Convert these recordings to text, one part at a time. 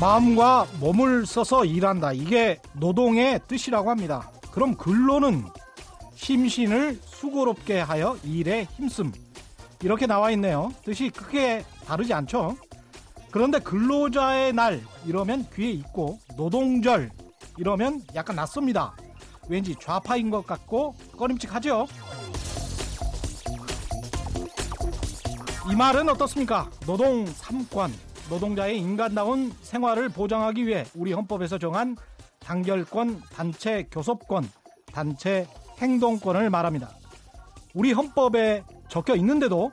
마음과 몸을 써서 일한다. 이게 노동의 뜻이라고 합니다. 그럼 근로는 심신을 수고롭게 하여 일에 힘씀. 이렇게 나와 있네요. 뜻이 크게 다르지 않죠? 그런데 근로자의 날 이러면 귀에 있고 노동절 이러면 약간 낯섭니다. 왠지 좌파인 것 같고 꺼림칙하죠? 이 말은 어떻습니까? 노동 3권, 노동자의 인간다운 생활을 보장하기 위해 우리 헌법에서 정한 단결권, 단체 교섭권, 단체 행동권을 말합니다. 우리 헌법에 적혀 있는데도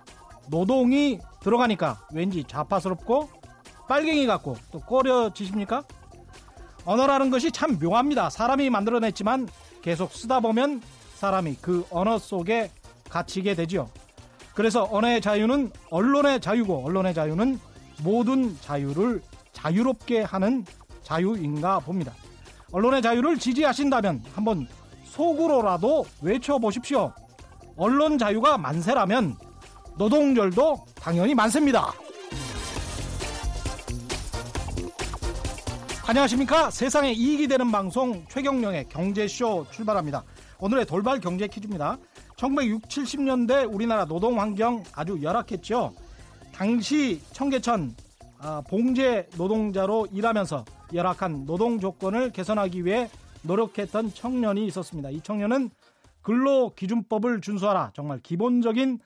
노동이 들어가니까 왠지 좌파스럽고 빨갱이 같고 또 꺼려지십니까? 언어라는 것이 참 묘합니다. 사람이 만들어냈지만 계속 쓰다 보면 사람이 그 언어 속에 갇히게 되죠. 그래서 언어의 자유는 언론의 자유고 언론의 자유는 모든 자유를 자유롭게 하는 자유인가 봅니다. 언론의 자유를 지지하신다면 한번 속으로라도 외쳐보십시오. 언론 자유가 만세라면 노동절도 당연히 만세입니다. 안녕하십니까? 세상에 이익이 되는 방송 최경령의 경제쇼 출발합니다. 오늘의 돌발 경제 퀴즈입니다. 1960, 70년대 우리나라 노동 환경 아주 열악했죠. 당시 청계천 아, 봉제 노동자로 일하면서 열악한 노동 조건을 개선하기 위해 노력했던 청년이 있었습니다. 이 청년은 근로 기준법을 준수하라. 정말 기본적인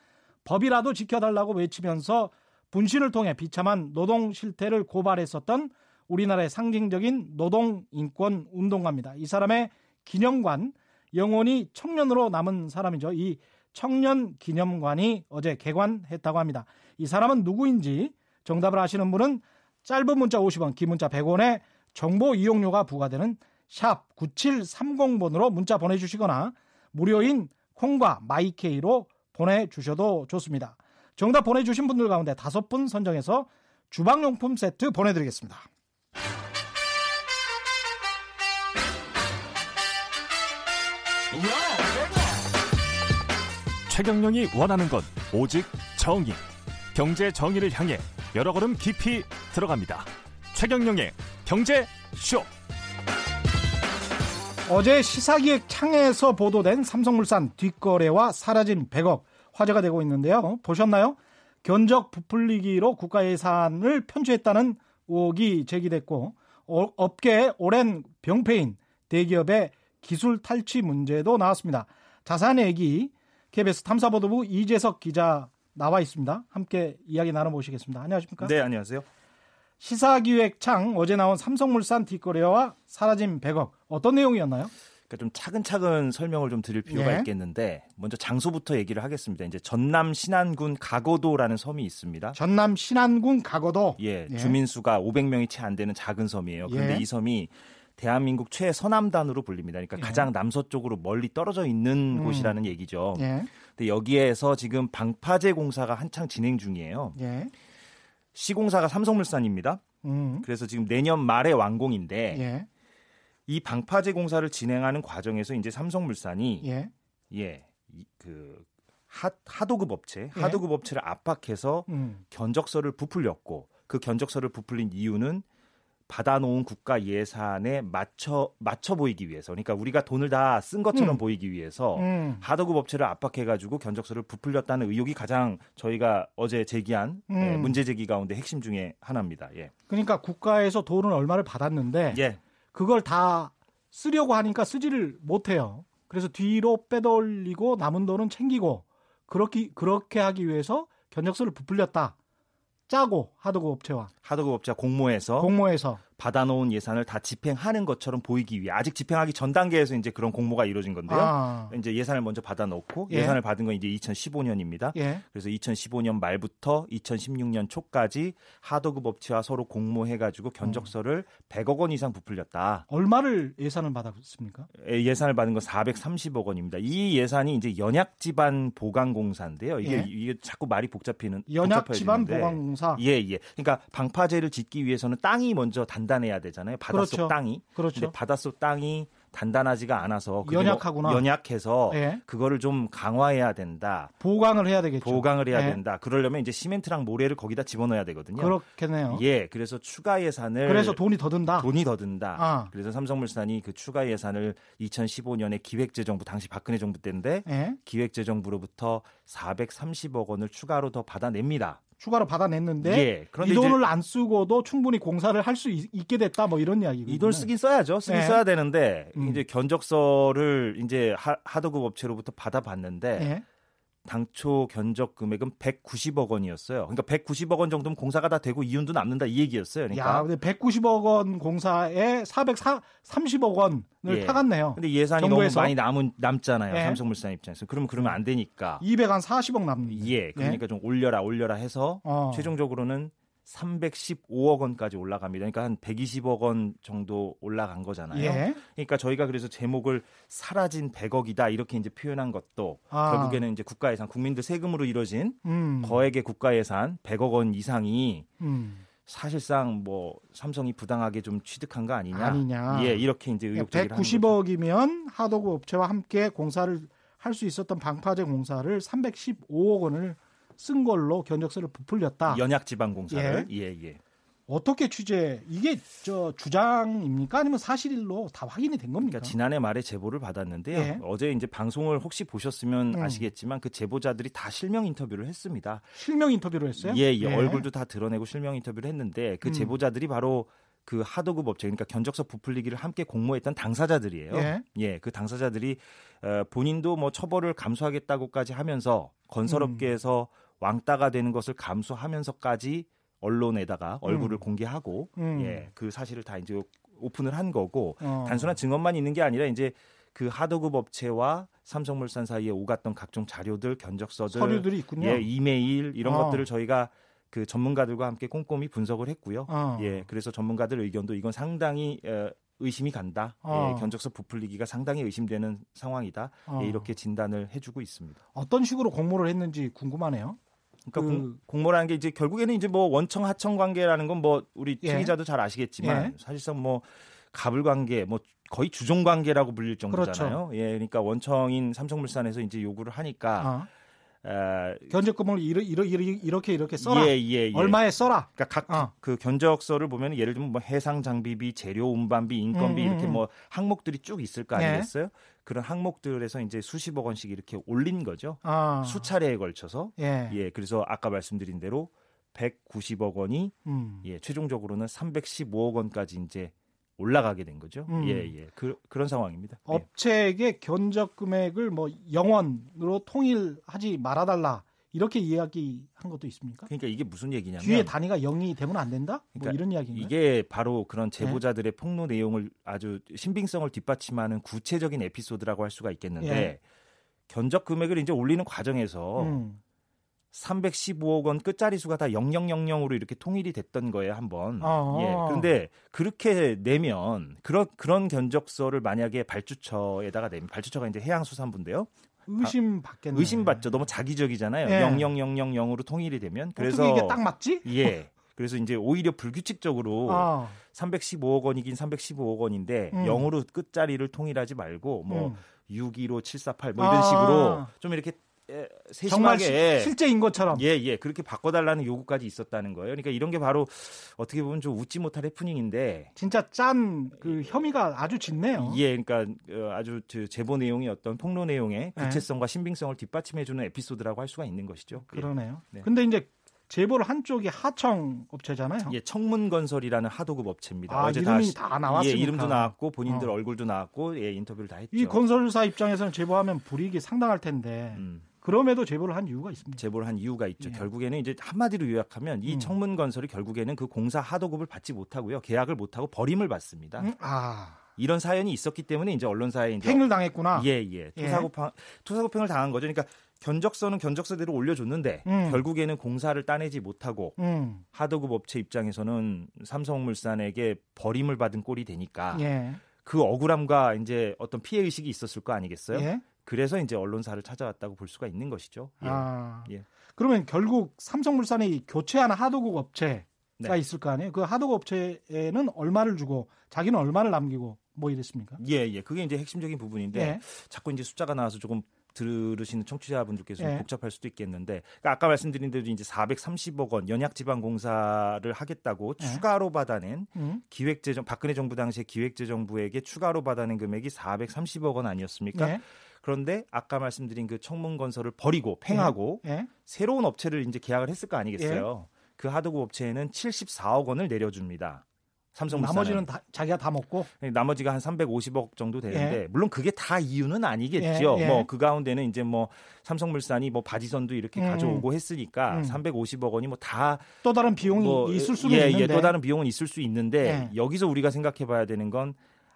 법이라도 지켜달라고 외치면서 분신을 통해 비참한 노동 실태를 고발했었던 우리나라의 상징적인 노동 인권 운동가입니다. 이 사람의 기념관 영원히 청년으로 남은 사람이죠. 이 청년 기념관이 어제 개관했다고 합니다. 이 사람은 누구인지 정답을 아시는 분은 짧은 문자 50원, 긴 문자 100원에 정보 이용료가 부과되는 샵 9730번으로 문자 보내주시거나 무료인 콩과 마이케이로 보내주셔도 좋습니다. 정답 보내주신 분들 가운데 다섯 분 선정해서 주방용품 세트 보내드리겠습니다. 최경령이 원하는 건 오직 정의. 경제 정의를 향해 여러 걸음 깊이 들어갑니다. 최경령의 경제 쇼. 어제 시사기획 창에서 보도된 삼성물산 뒷거래와 사라진 100억 화제가 되고 있는데요. 보셨나요? 견적 부풀리기로 국가 예산을 편취했다는 의혹이 제기됐고 어, 업계의 오랜 병폐인 대기업의 기술 탈취 문제도 나왔습니다. 얘기 KBS 탐사보도부 이재석 기자 나와 있습니다. 함께 이야기 나눠보시겠습니다. 안녕하십니까? 네, 안녕하세요. 시사기획창 어제 나온 삼성물산 뒷거래와 사라진 100억 어떤 내용이었나요? 그러니까 좀 차근차근 설명을 좀 드릴 필요가 예. 있겠는데 먼저 장소부터 얘기를 하겠습니다. 이제 전남 신안군 가거도라는 섬이 있습니다. 전남 신안군 가거도 예, 예. 주민 수가 500명이 채 안 되는 작은 섬이에요. 그런데 예. 이 섬이 대한민국 최서남단으로 불립니다. 그러니까 예. 가장 남서쪽으로 멀리 떨어져 있는 음. 곳이라는 얘기죠. 예. 근데 여기에서 지금 방파제 공사가 한창 진행 중이에요. 예. 시공사가 삼성물산입니다. 음. 그래서 지금 내년 말에 완공인데 예. 이 방파제 공사를 진행하는 과정에서 이제 삼성물산이 예. 예, 이, 그 하, 하도급 업체, 예. 하도급 업체를 압박해서 음. 견적서를 부풀렸고 그 견적서를 부풀린 이유는 받아놓은 국가 예산에 맞춰 맞춰 보이기 위해서, 그러니까 우리가 돈을 다 쓴 것처럼 음. 보이기 위해서 음. 하도급 업체를 압박해가지고 견적서를 부풀렸다는 의혹이 가장 저희가 어제 제기한 음. 예, 문제 제기 가운데 핵심 중에 하나입니다. 예, 그러니까 국가에서 돈을 얼마를 받았는데 예, 그걸 다 쓰려고 하니까 쓰지를 못해요. 그래서 뒤로 빼돌리고 남은 돈은 챙기고 그렇게 그렇게 하기 위해서 견적서를 부풀렸다. 짜고 하도급 업체와 하도급 업체 공모해서 공모해서 받아놓은 예산을 다 집행하는 것처럼 보이기 위해 아직 집행하기 전 단계에서 이제 그런 공모가 이루어진 건데요. 아, 이제 예산을 먼저 받아놓고 예. 예산을 받은 건 이제 2015년입니다. 예. 그래서 2015년 말부터 2016년 초까지 하도급 업체와 서로 공모해가지고 견적서를 100억 원 이상 부풀렸다. 얼마를 예산을 받았습니까? 예, 예산을 받은 건 430억 원입니다. 이 예산이 이제 연약 지반 보강 공사인데요. 이게, 예. 이게 자꾸 말이 복잡히는 연약 지방 복잡해지는데 보강 공사. 예, 예. 그러니까 방파제를 짓기 위해서는 땅이 먼저 단단 해야 되잖아요. 바닷속 그렇죠. 땅이. 그렇죠. 근데 바닷속 땅이 단단하지가 않아서 연약하구나. 뭐 연약해서 예. 그거를 좀 강화해야 된다. 보강을 해야 되겠죠. 보강을 해야 예. 된다. 그러려면 이제 시멘트랑 모래를 거기다 집어넣어야 되거든요. 그렇겠네요. 예, 그래서 추가 예산을 그래서 돈이 더 든다. 돈이 더 든다. 아. 그래서 삼성물산이 그 추가 예산을 2015년에 기획재정부 당시 박근혜 정부 때인데 예. 기획재정부로부터 430억 원을 추가로 더 받아냅니다. 추가로 받아냈는데 예. 이 돈을 안 쓰고도 충분히 공사를 할 수 있게 됐다 뭐 이런 이야기고 이 돈 쓰긴 써야죠. 쓰긴 네. 써야 되는데 음. 이제 견적서를 이제 하, 하도급 업체로부터 받아봤는데 예. 당초 견적 금액은 190억 원이었어요. 그러니까 190억 원 정도면 공사가 다 되고 이윤도 남는다 이 얘기였어요. 그러니까 야, 근데 190억 원 공사에 430억 원을 예. 타갔네요. 근데 예산이 정부에서? 너무 많이 남은 남잖아요. 예. 삼성물산 입장에서. 그러면 그러면 안 되니까. 240억 남는데. 예. 그러니까 좀 올려라 올려라 해서 어. 최종적으로는 315억 원까지 올라갑니다. 그러니까 한 120억 원 정도 올라간 거잖아요. 예. 그러니까 저희가 그래서 제목을 사라진 100억이다 이렇게 이제 표현한 것도 아. 결국에는 이제 국가 예산 국민들 세금으로 이루어진 음. 거액의 국가 예산 100억 원 이상이 음. 사실상 뭐 삼성이 부당하게 좀 취득한 거 아니냐? 아니냐. 예, 이렇게 이제 의혹 제기를 하는 거죠. 190억이면 하도급 업체와 함께 공사를 할 수 있었던 방파제 공사를 315억 원을 쓴 걸로 견적서를 부풀렸다. 연약 지방 공사를 예, 예. 어떻게 취재? 이게 저 주장입니까? 아니면 사실로 다 확인이 된 겁니까? 그러니까 지난해 말에 제보를 받았는데요. 예. 어제 이제 방송을 혹시 보셨으면 음. 아시겠지만 그 제보자들이 다 실명 인터뷰를 했습니다. 실명 인터뷰를 했어요? 예, 예, 얼굴도 다 드러내고 실명 인터뷰를 했는데 그 음. 제보자들이 바로 그 하도급 업체 그러니까 견적서 부풀리기를 함께 공모했던 당사자들이에요. 예. 그 당사자들이 어, 본인도 뭐 처벌을 감수하겠다고까지 하면서 건설업계에서 음. 왕따가 되는 것을 감수하면서까지 언론에다가 얼굴을 음. 공개하고 음. 예, 그 사실을 다 이제 오픈을 한 거고 어. 단순한 증언만 있는 게 아니라 이제 그 하도급 업체와 삼성물산 사이에 오갔던 각종 자료들, 견적서들, 서류들이 있군요. 예, 이메일 이런 어. 것들을 저희가 그 전문가들과 함께 꼼꼼히 분석을 했고요. 어. 예, 그래서 전문가들 의견도 이건 상당히 어, 의심이 간다. 어. 예, 견적서 부풀리기가 상당히 의심되는 상황이다. 어. 예, 이렇게 진단을 해주고 있습니다. 어떤 식으로 공모를 했는지 궁금하네요. 그러니까 그- 공, 공모라는 게 이제 결국에는 이제 뭐 원청 하청 관계라는 건 뭐 우리 예. 최 기자도 잘 아시겠지만 예. 사실상 뭐 갑을 관계 뭐 거의 주종 관계라고 불릴 정도잖아요. 그렇죠. 예, 그러니까 원청인 삼성물산에서 이제 요구를 하니까 어. 아, 견적금을 이러, 이러, 이러, 이렇게 이렇게 써라. 예, 예, 예. 얼마에 써라. 그러니까 각 어. 그 견적서를 보면 예를 들면 뭐 해상 장비비, 재료 운반비, 인건비 음, 음, 이렇게 음. 뭐 항목들이 쭉 있을 거 네. 아니겠어요? 그런 항목들에서 이제 수십억 원씩 이렇게 올린 거죠. 아. 수차례에 걸쳐서 예. 예, 그래서 아까 말씀드린 대로 190억 원이 음. 예, 최종적으로는 315억 원까지 이제 올라가게 된 거죠. 음. 예, 예. 그, 그런 상황입니다. 예. 업체에게 견적 금액을 뭐 영원으로 통일하지 말아달라 이렇게 이야기한 것도 있습니까? 그러니까 이게 무슨 얘기냐면 뒤에 단위가 0이 되면 안 된다? 뭐 그러니까 이런 이야기인가요? 이게 바로 그런 네. 제보자들의 폭로 내용을 아주 신빙성을 뒷받침하는 구체적인 에피소드라고 할 수가 있겠는데 예. 견적 금액을 이제 올리는 과정에서 음. 315억 원 끝자리 수가 다 0000으로 이렇게 통일이 됐던 거예요, 한번. 어. 예. 그런데 그렇게 내면 그런 그런 견적서를 만약에 발주처에다가 내면 발주처가 이제 해양수산부인데요. 의심 받겠네. 의심받죠. 너무 자기적이잖아요. 예. 00000으로 통일이 되면 그래서 이게 딱 맞지? 예. 그래서 이제 오히려 불규칙적으로 아. 315억 원이긴 315억 원인데 음. 0으로 끝자리를 통일하지 말고 뭐 음. 615, 748 뭐 이런 아. 식으로 좀 이렇게 에, 정말 세심하게 시- 실제인 것처럼. 예, 예. 그렇게 바꿔달라는 요구까지 있었다는 거예요. 그러니까 이런 게 바로 어떻게 보면 좀 웃지 못할 해프닝인데 진짜 짠 그 혐의가 아주 짙네요. 예, 그러니까 어, 아주 그 제보 내용이 어떤 폭로 내용의 네. 구체성과 신빙성을 뒷받침해주는 에피소드라고 할 수가 있는 것이죠. 예. 그러네요. 네. 근데 이제 제보를 한쪽이 하청 업체잖아요. 예, 청문건설이라는 하도급 업체입니다. 아, 어제 이름이 다, 다 나왔으니까. 예, 이름도 나왔고 본인들 어. 얼굴도 나왔고 예, 인터뷰를 다 했죠. 이 건설사 입장에서는 제보하면 불이익이 상당할 텐데 음, 그럼에도 제보를 한 이유가 있습니다. 제보를 한 이유가 있죠. 예. 결국에는 이제 한마디로 요약하면 이 음. 청문 건설이 결국에는 그 공사 하도급을 받지 못하고요. 계약을 못하고 버림을 받습니다. 음, 아, 이런 사연이 있었기 때문에 이제 언론사에 이제 팽을 당했구나. 예, 예. 투사고팡, 투사고팽을 당한 거죠. 그러니까 견적서는 견적서대로 올려줬는데 음. 결국에는 공사를 따내지 못하고 음, 하도급 업체 입장에서는 삼성물산에게 버림을 받은 꼴이 되니까 예, 그 억울함과 이제 어떤 피해 의식이 있었을 거 아니겠어요? 예. 그래서 이제 언론사를 찾아왔다고 볼 수가 있는 것이죠. 예. 아, 예. 그러면 결국 삼성물산이 교체하는 하도급 업체가 네. 있을 거 아니에요? 그 하도급 업체에는 얼마를 주고 자기는 얼마를 남기고 뭐 이랬습니까? 예, 예. 그게 이제 핵심적인 부분인데 예. 자꾸 이제 숫자가 나와서 조금 들으시는 청취자분들께서 예. 복잡할 수도 있겠는데 그러니까 아까 말씀드린 대로 이제 430억 원 연약지방공사를 하겠다고 예. 추가로 받아낸 음. 기획재정 박근혜 정부 당시에 기획재정부에게 추가로 받아낸 금액이 430억 원 아니었습니까? 예. 그런데 아까 말씀드린 그 청문 건설을 버리고 팽하고 예. 새로운 업체를 이제 계약을 했을 거 아니겠어요? 그 하드고 업체에는 74억 원을 내려줍니다. 삼성물산 나머지는 다, 자기가 다 먹고 나머지가 한 350억 정도 되는데 예. 물론 그게 다 이유는 아니겠죠. 예, 예. 뭐그 가운데는 이제 뭐 삼성물산이 뭐 바지선도 이렇게 음. 가져오고 했으니까 음. 350억 원이 뭐 다 또 다른 비용이 뭐 있을 수는 예, 있는데 예, 또 다른 비용은 있을 수 있는데 예. 여기서 우리가 생각해 봐야 되는 건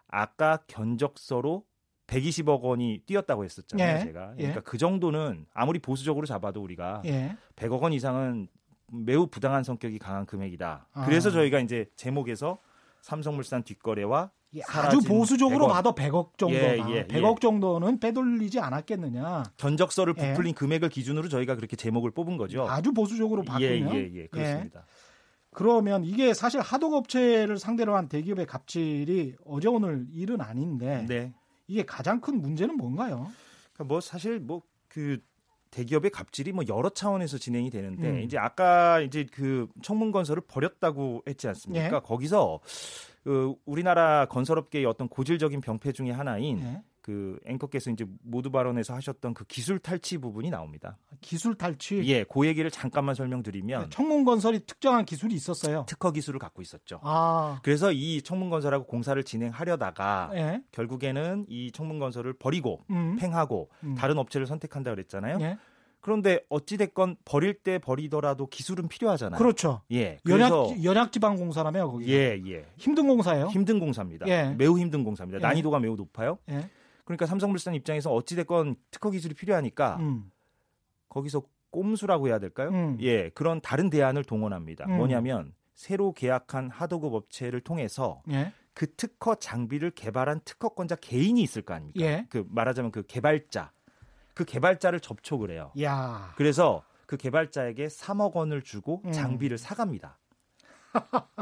아까 견적서로 120억 원이 뛰었다고 했었잖아요, 예. 제가. 예. 그러니까 그 정도는 아무리 보수적으로 잡아도 우리가 예. 100억 원 이상은 매우 부당한 성격이 강한 금액이다. 아. 그래서 저희가 이제 제목에서 삼성물산 뒷거래와 예, 아주 보수적으로 100원. 봐도 100억 정도다. 예, 예, 100억 정도는 빼돌리지 않았겠느냐. 견적서를 예. 부풀린 금액을 기준으로 저희가 그렇게 제목을 뽑은 거죠. 아주 보수적으로 봤군요. 예, 예, 예, 그렇습니다. 그러면 이게 사실 하도업체를 상대로 한 대기업의 갑질이 어제 오늘 일은 아닌데 네. 이게 가장 큰 문제는 뭔가요? 그러니까 뭐 사실 뭐그 대기업의 갑질이 뭐 여러 차원에서 진행이 되는데 음. 이제 아까 이제 그 청문 건설을 버렸다고 했지 않습니까? 예. 거기서 그 우리나라 건설업계의 어떤 고질적인 병폐 중의 하나인 예. 그 앵커께서 이제 모두 발언에서 하셨던 그 기술 탈취 부분이 나옵니다. 기술 탈취. 예, 그 얘기를 잠깐만 설명드리면 청문건설이 특정한 기술이 있었어요. 특허 기술을 갖고 있었죠. 아, 그래서 이 청문건설하고 공사를 진행하려다가 예. 결국에는 이 청문건설을 버리고 음. 팽하고 음. 다른 업체를 선택한다 그랬잖아요. 예. 그런데 어찌 됐건 버릴 때 버리더라도 기술은 필요하잖아요. 그렇죠. 예. 그래서 연약 연약지방 공사라며 거기. 예, 예. 힘든 공사예요. 힘든 공사입니다. 예. 매우 힘든 공사입니다. 예. 난이도가 매우 높아요. 예. 그러니까 삼성물산 입장에서 어찌 됐건 특허 기술이 필요하니까 음. 거기서 꼼수라고 해야 될까요? 음. 예. 그런 다른 대안을 동원합니다. 음. 뭐냐면 새로 계약한 하도급 업체를 통해서 예. 그 특허 장비를 개발한 특허권자 개인이 있을 거 아닙니까? 예. 그 말하자면 그 개발자. 그 개발자를 접촉을 해요. 야. 그래서 그 개발자에게 3억 원을 주고 음. 장비를 사갑니다.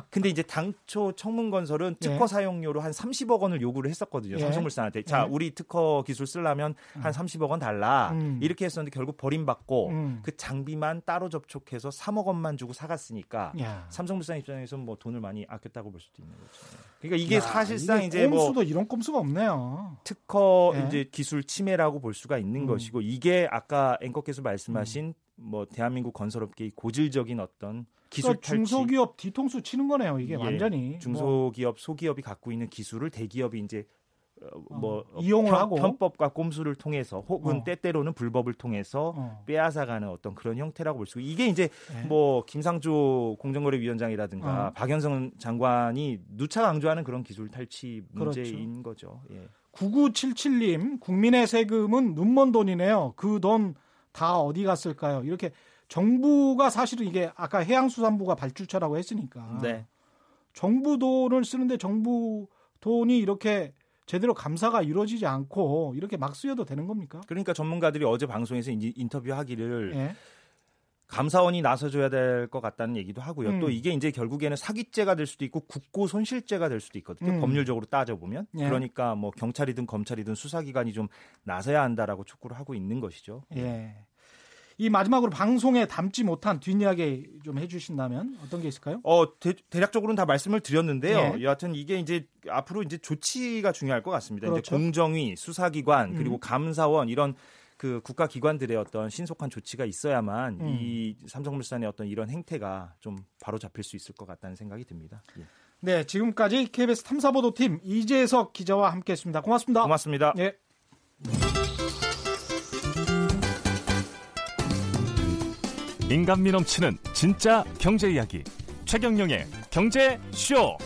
근데 이제 당초 청문건설은 특허 예. 사용료로 한 30억 원을 요구를 했었거든요. 예. 삼성물산한테. 자, 예. 우리 특허 기술 쓰려면 한 30억 원 달라. 음. 이렇게 했었는데 결국 버림받고 음. 그 장비만 따로 접촉해서 3억 원만 주고 사갔으니까 야. 삼성물산 입장에서는 뭐 돈을 많이 아꼈다고 볼 수도 있는 거죠. 그러니까 이게 야, 사실상 이게 이제 뭐 꼼수도 이런 꼼수가 없네요. 특허 예. 이제 기술 침해라고 볼 수가 있는 음. 것이고 이게 아까 앵커께서 말씀하신 뭐 대한민국 건설업계의 고질적인 어떤 기술 그러니까 중소기업 뒤통수 치는 거네요. 이게 예, 완전히 뭐 중소기업 소기업이 갖고 있는 기술을 대기업이 이제 어, 뭐 어, 이용을 편, 하고. 편법과 꼼수를 통해서 혹은 어. 때때로는 불법을 통해서 어. 빼앗아가는 어떤 그런 형태라고 볼 수 있고 이게 이제 예. 뭐 김상조 공정거래위원장이라든가 어. 박연성 장관이 누차 강조하는 그런 기술 탈취 그렇죠. 문제인 거죠. 예. 9977님, 국민의 세금은 눈먼 돈이네요. 그 돈 다 어디 갔을까요? 이렇게 정부가 사실은 이게 아까 해양수산부가 발주처라고 했으니까. 네. 정부 돈을 쓰는데 정부 돈이 이렇게 제대로 감사가 이루어지지 않고 이렇게 막 쓰여도 되는 겁니까? 그러니까 전문가들이 어제 방송에서 인- 인터뷰하기를 예. 감사원이 나서줘야 될 것 같다는 얘기도 하고요. 음. 또 이게 이제 결국에는 사기죄가 될 수도 있고 국고 손실죄가 될 수도 있거든요. 음. 법률적으로 따져 보면 예. 그러니까 뭐 경찰이든 검찰이든 수사기관이 좀 나서야 한다라고 촉구를 하고 있는 것이죠. 예. 이 마지막으로 방송에 담지 못한 뒷이야기 좀 해주신다면 어떤 게 있을까요? 어 대, 략적으로는 다 말씀을 드렸는데요. 예. 여하튼 이게 이제 앞으로 이제 조치가 중요할 것 같습니다. 그렇죠. 이제 공정위, 수사기관 그리고 음. 감사원 이런 그 국가 기관들의 어떤 신속한 조치가 있어야만 음. 이 삼성물산의 어떤 이런 행태가 좀 바로 잡힐 수 있을 것 같다는 생각이 듭니다. 예. 네, 지금까지 KBS 탐사보도팀 이재석 기자와 함께했습니다. 고맙습니다. 고맙습니다. 예. 인간미 넘치는 진짜 경제 이야기 최경영의 경제 쇼.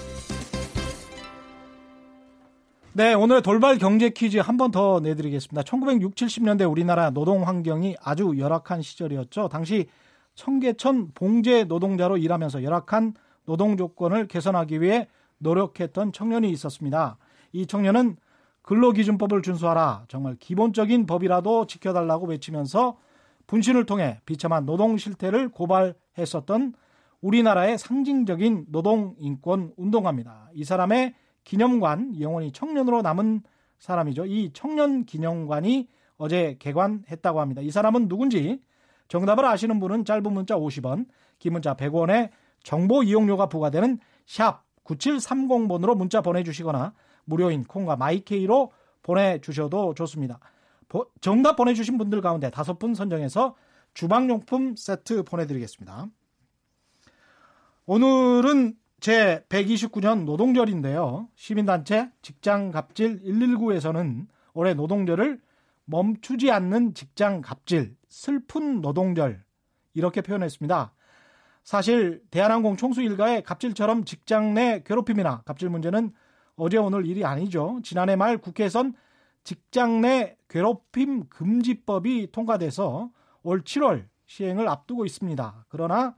네, 오늘 돌발 경제 퀴즈 한 번 더 내드리겠습니다. 1960, 70년대 우리나라 노동 환경이 아주 열악한 시절이었죠. 당시 청계천 봉제 노동자로 일하면서 열악한 노동 조건을 개선하기 위해 노력했던 청년이 있었습니다. 이 청년은 근로기준법을 준수하라. 정말 기본적인 법이라도 지켜달라고 외치면서 분신을 통해 비참한 노동 실태를 고발했었던 우리나라의 상징적인 노동 인권 운동가입니다. 이 사람의 기념관 영원히 청년으로 남은 사람이죠. 이 청년 기념관이 어제 개관했다고 합니다. 이 사람은 누군지 정답을 아시는 분은 짧은 문자 50원, 긴 문자 100원에 정보 이용료가 부과되는 샵 9730번으로 문자 보내주시거나 무료인 콩과 마이케이로 보내주셔도 좋습니다. 정답 보내주신 분들 가운데 다섯 분 선정해서 주방용품 세트 보내드리겠습니다. 오늘은 제 129년 노동절인데요. 시민단체 직장갑질 119에서는 올해 노동절을 멈추지 않는 직장갑질, 슬픈 노동절 이렇게 표현했습니다. 사실 대한항공 총수 일가의 갑질처럼 직장 내 괴롭힘이나 갑질 문제는 어제 오늘 일이 아니죠. 지난해 말 국회에선 직장 내 괴롭힘 금지법이 통과돼서 올 7월 시행을 앞두고 있습니다. 그러나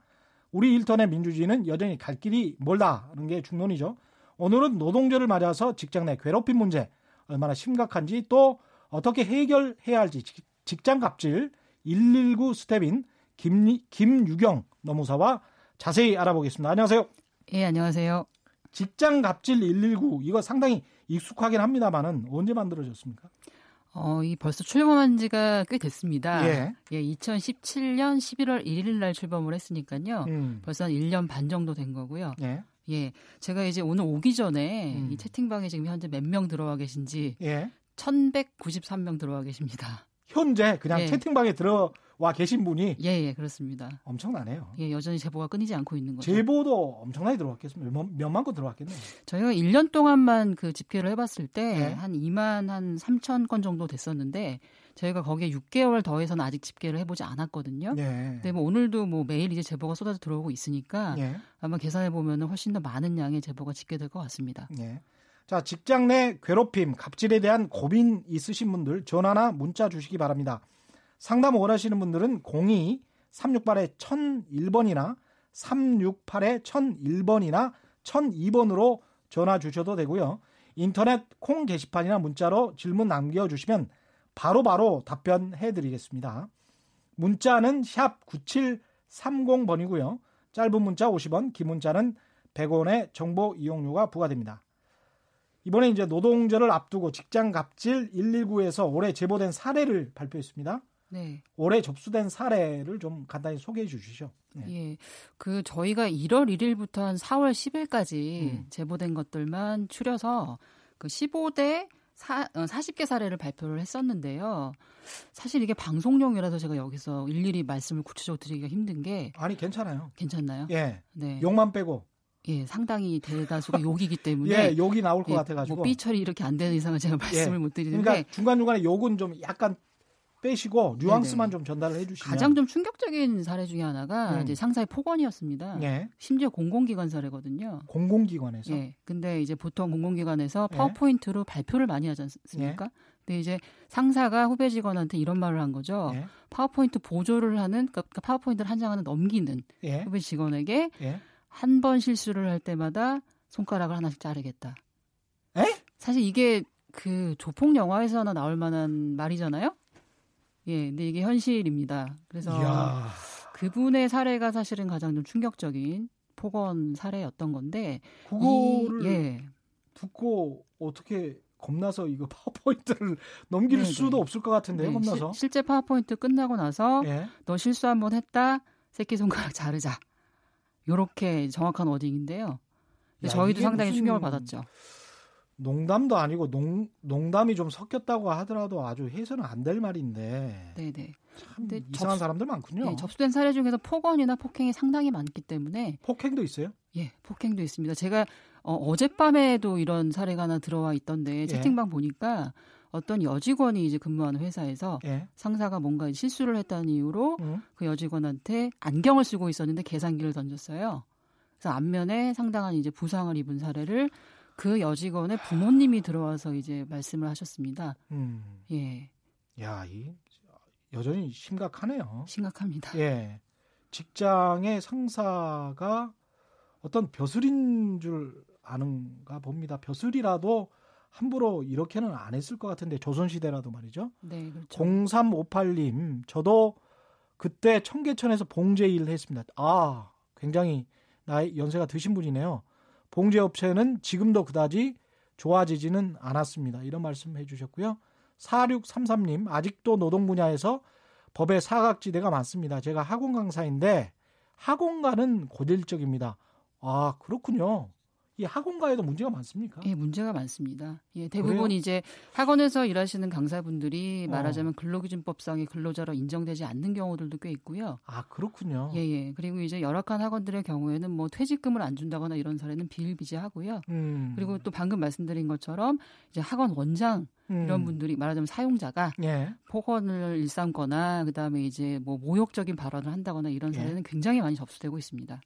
우리 일터의 민주주의는 여전히 갈 길이 멀다는 게 중론이죠. 오늘은 노동절을 맞아서 직장 내 괴롭힘 문제 얼마나 심각한지 또 어떻게 해결해야 할지 직장 갑질 119 스태프인 김, 김유경 노무사와 자세히 알아보겠습니다. 안녕하세요. 예, 안녕하세요. 직장 갑질 119 이거 상당히 익숙하긴 합니다만은 언제 만들어졌습니까? 어, 이 벌써 출범한 지가 꽤 됐습니다. 예. 예 2017년 11월 1일 날 출범을 했으니까요. 음. 벌써 한 1년 반 정도 된 거고요. 예. 예. 제가 이제 오늘 오기 전에 음. 이 채팅방에 지금 현재 몇 명 들어와 계신지 예. 1193명 들어와 계십니다. 현재 그냥 예. 채팅방에 들어 와 계신 분이 예, 예, 그렇습니다. 엄청나네요. 예, 여전히 제보가 끊이지 않고 있는 거죠. 제보도 엄청나게 들어왔겠습니다. 몇, 몇만 건 들어왔겠네요. 저희가 1년 동안만 그 집계를 해봤을 때한 예. 2만 한 3천 건 정도 됐었는데 저희가 거기에 6개월 더해서는 아직 집계를 해보지 않았거든요. 예. 근데 뭐 오늘도 뭐 매일 이제 제보가 쏟아져 들어오고 있으니까 예. 아마 계산해 보면은 훨씬 더 많은 양의 제보가 집계될 것 같습니다. 예. 자, 직장 내 괴롭힘, 갑질에 대한 고민 있으신 분들 전화나 문자 주시기 바랍니다. 상담 원하시는 분들은 02-368에 1001번이나 368에 1001번이나 1002번으로 전화 주셔도 되고요. 인터넷 콩 게시판이나 문자로 질문 남겨주시면 바로바로 바로 답변해 드리겠습니다. 문자는 샵 9730번이고요. 짧은 문자 50원, 긴 문자는 100원의 정보 이용료가 부과됩니다. 이번에 이제 노동절을 앞두고 직장 갑질 119에서 올해 제보된 사례를 발표했습니다. 네. 올해 접수된 사례를 좀 간단히 소개해 주시죠. 네. 예. 그 저희가 1월 1일부터 한 4월 10일까지 음. 제보된 것들만 추려서 그 15대 사, 40개 어, 사례를 발표를 했었는데요. 사실 이게 방송용이라서 제가 여기서 일일이 말씀을 구체적으로 드리기가 힘든 게 아니 괜찮아요. 괜찮나요? 예. 네. 욕만 빼고 예, 상당히 대다수가 욕이기 때문에 예, 욕이 나올 것 예, 같아 가지고 뭐 삐처리 이렇게 안 되는 이상은 제가 말씀을 예, 못 드리는데 그러니까 중간 중간에 욕은 좀 약간 빼시고 뉘앙스만 네네. 좀 전달을 해주시면 가장 좀 충격적인 사례 중에 하나가 음. 이제 상사의 폭언이었습니다. 예. 심지어 공공기관 사례거든요. 공공기관에서. 예. 근데 이제 보통 공공기관에서 예. 파워포인트로 발표를 많이 하지 않습니까? 예. 근데 이제 상사가 후배 직원한테 이런 말을 한 거죠. 예. 파워포인트 보조를 하는 그러니까 파워포인트를 한 장하는 넘기는 예. 후배 직원에게 예. 한번 실수를 할 때마다 손가락을 하나씩 자르겠다. 에? 사실 이게 그 조폭 영화에서나 나올 만한 말이잖아요. 예, 근데 이게 현실입니다. 그래서 이야. 그분의 사례가 사실은 가장 좀 충격적인 폭언 사례였던 건데 그거를 이, 예. 듣고 어떻게 겁나서 이거 파워포인트를 넘길 네네. 수도 없을 것 같은데요. 네, 겁나서 시, 실제 파워포인트 끝나고 나서 예. 너 실수 한 번 했다. 새끼 손가락 자르자. 요렇게 정확한 워딩인데요. 야, 저희도 상당히 충격을 받았죠. 농담도 아니고 농, 농담이 좀 섞였다고 하더라도 아주 해서는 안 될 말인데. 네네. 참 이상한 접수, 사람들 많군요. 네, 접수된 사례 중에서 폭언이나 폭행이 상당히 많기 때문에. 폭행도 있어요? 예, 폭행도 있습니다. 제가 어, 젯밤에도 이런 사례가 하나 들어와 있던데 채팅방 예. 보니까 어떤 여직원이 이제 근무하는 회사에서 예. 상사가 뭔가 실수를 했다는 이유로 음. 그 여직원한테 안경을 쓰고 있었는데 계산기를 던졌어요. 그래서 안면에 상당한 이제 부상을 입은 사례를 그 여직원의 부모님이 들어와서 이제 말씀을 하셨습니다. 음. 예. 야, 이 여전히 심각하네요. 심각합니다. 예. 직장의 상사가 어떤 벼슬인 줄 아는가 봅니다. 벼슬이라도 함부로 이렇게는 안 했을 것 같은데 조선시대라도 말이죠. 네, 그렇죠. 0358님, 저도 그때 청계천에서 봉제 일을 했습니다. 아, 굉장히 나이 연세가 드신 분이네요. 봉제 업체는 지금도 그다지 좋아지지는 않았습니다. 이런 말씀 해주셨고요. 4633님 아직도 노동 분야에서 법의 사각지대가 많습니다. 제가 학원 강사인데 학원가는 고질적입니다. 아 그렇군요. 이 학원가에도 문제가 많습니까? 예, 문제가 많습니다. 예, 대부분 그래요? 이제 학원에서 일하시는 강사분들이 어. 말하자면 근로기준법상의 근로자로 인정되지 않는 경우들도 꽤 있고요. 아, 그렇군요. 예, 예. 그리고 이제 열악한 학원들의 경우에는 뭐 퇴직금을 안 준다거나 이런 사례는 비일비재하고요. 음. 그리고 또 방금 말씀드린 것처럼 이제 학원 원장 음. 이런 분들이 말하자면 사용자가 예. 폭언을 일삼거나 그다음에 이제 뭐 모욕적인 발언을 한다거나 이런 예. 사례는 굉장히 많이 접수되고 있습니다.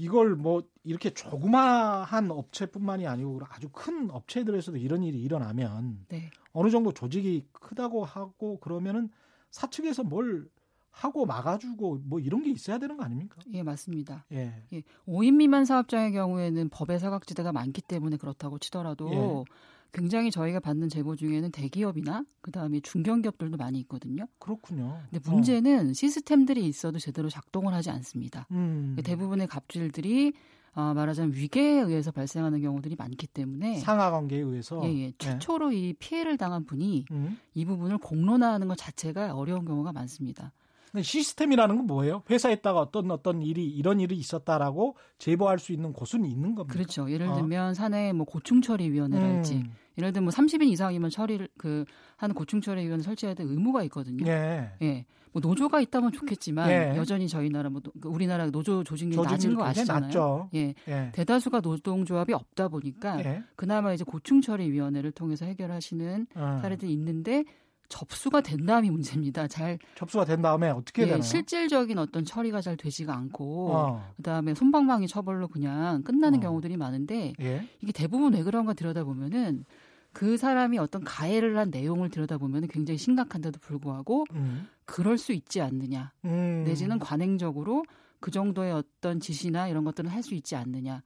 이걸 뭐 이렇게 조그마한 업체뿐만이 아니고 아주 큰 업체들에서도 이런 일이 일어나면 네. 어느 정도 조직이 크다고 하고 그러면은 사측에서 뭘 하고 막아주고 뭐 이런 게 있어야 되는 거 아닙니까? 예, 맞습니다. 예. 예, 5인 미만 사업장의 경우에는 법의 사각지대가 많기 때문에 그렇다고 치더라도 예. 굉장히 저희가 받는 제보 중에는 대기업이나 그다음에 중견기업들도 많이 있거든요. 그렇군요. 근데 문제는 어. 시스템들이 있어도 제대로 작동을 하지 않습니다. 음. 대부분의 갑질들이 어, 말하자면 위계에 의해서 발생하는 경우들이 많기 때문에 상하 관계에 의해서 예, 예. 최초로 이 피해를 당한 분이 음. 이 부분을 공론화하는 것 자체가 어려운 경우가 많습니다. 시스템이라는 건 뭐예요? 회사에다가 어떤 어떤 일이 이런 일이 있었다라고 제보할 수 있는 곳은 있는 겁니까? 그렇죠. 예를 어. 들면 사내 뭐 고충 처리 위원회랄지 음. 예를 들면 뭐 30인 이상이면 처리를 그 하는 고충 처리 위원회 설치해야 될 의무가 있거든요. 예. 예. 뭐 노조가 있다면 좋겠지만 예. 여전히 저희 나라 뭐그 우리나라 노조 조직률 낮은 거 아시잖아요. 낮죠. 예. 예. 대다수가 노동조합이 없다 보니까 예. 그나마 이제 고충 처리 위원회를 통해서 해결하시는 어. 사례들이 있는데 접수가 된 다음이 문제입니다. 잘 접수가 된 다음에 어떻게 예, 되나요? 실질적인 어떤 처리가 잘 되지가 않고 어. 그다음에 손방망이 처벌로 그냥 끝나는 어. 경우들이 많은데 예. 이게 대부분 왜 그런가 들여다보면은 그 사람이 어떤 가해를 한 내용을 들여다보면 굉장히 심각한데도 불구하고 음. 그럴 수 있지 않느냐 음. 내지는 관행적으로 그 정도의 어떤 지시나 이런 것들은 할 수 있지 않느냐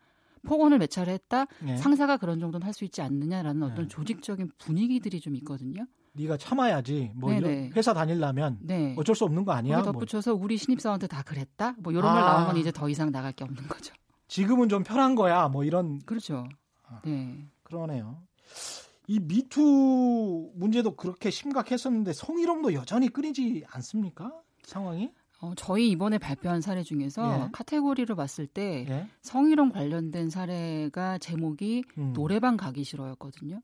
폭언을 몇 차례 했다 예. 상사가 그런 정도는 할 수 있지 않느냐라는 어떤 네. 조직적인 분위기들이 좀 있거든요. 네가 참아야지. 뭐 네네. 회사 다니려면 네. 어쩔 수 없는 거 아니야? 뭐. 덧붙여서 우리 신입사원한테 다 그랬다? 뭐 이런 아. 말 나오면 이제 더 이상 나갈 게 없는 거죠. 지금은 좀 편한 거야. 뭐 이런 그렇죠. 아. 네. 그러네요. 이 미투 문제도 그렇게 심각했었는데 성희롱도 여전히 끊이지 않습니까? 상황이? 어, 저희 이번에 발표한 사례 중에서 예. 카테고리를 봤을 때 예. 성희롱 관련된 사례가 제목이 음. 노래방 가기 싫어였거든요.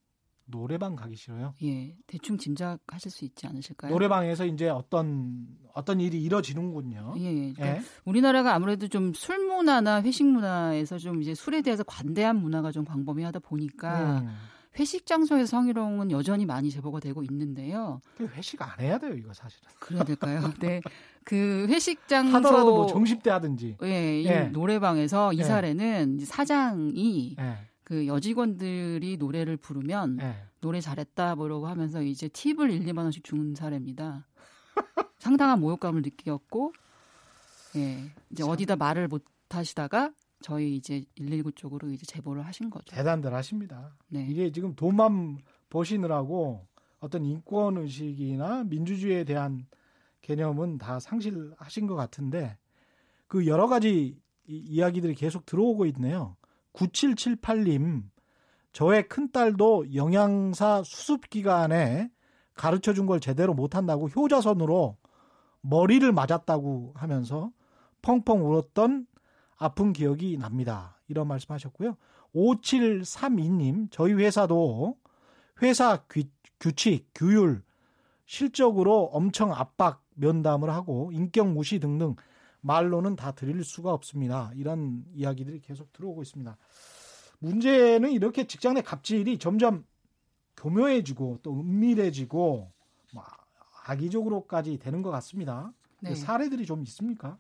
노래방 가기 싫어요. 예, 대충 짐작하실 수 있지 않으실까요? 노래방에서 이제 어떤 어떤 일이 이뤄지는군요. 예, 예. 그러니까 예. 우리나라가 아무래도 좀 술 문화나 회식 문화에서 좀 이제 술에 대해서 관대한 문화가 좀 광범위하다 보니까 음. 회식 장소에서 성희롱은 여전히 많이 제보가 되고 있는데요. 그 회식 안 해야 돼요, 이거 사실은. 그래야 될까요? 네. 그 회식 장소 하더라도 뭐 정식 때 하든지. 예, 이 예. 노래방에서 이 예. 사례는 사장이 예. 그 여직원들이 노래를 부르면 예. 노래 잘했다 뭐라고 하면서 이제 팁을 1, 2만 원씩 주는 사례입니다. 상당한 모욕감을 느꼈고 예. 이제 참. 어디다 말을 못 하시다가 저희 이제 119 쪽으로 이제 제보를 하신 거죠. 대단들 하십니다. 네. 이게 지금 돈만 버시느라고 어떤 인권 의식이나 민주주의에 대한 개념은 다 상실하신 것 같은데 그 여러 가지 이- 이야기들이 계속 들어오고 있네요. 9778님, 저의 큰딸도 영양사 수습 기간에 가르쳐 준 걸 제대로 못한다고 효자손으로 머리를 맞았다고 하면서 펑펑 울었던 아픈 기억이 납니다. 이런 말씀 하셨고요. 5732님, 저희 회사도 회사 규, 규칙, 규율, 실적으로 엄청 압박 면담을 하고 인격 무시 등등 말로는 다 드릴 수가 없습니다. 이런 이야기들이 계속 들어오고 있습니다. 문제는 이렇게 직장 내 갑질이 점점 교묘해지고 또 은밀해지고 뭐 악의적으로까지 되는 것 같습니다. 네. 사례들이 좀 있습니까?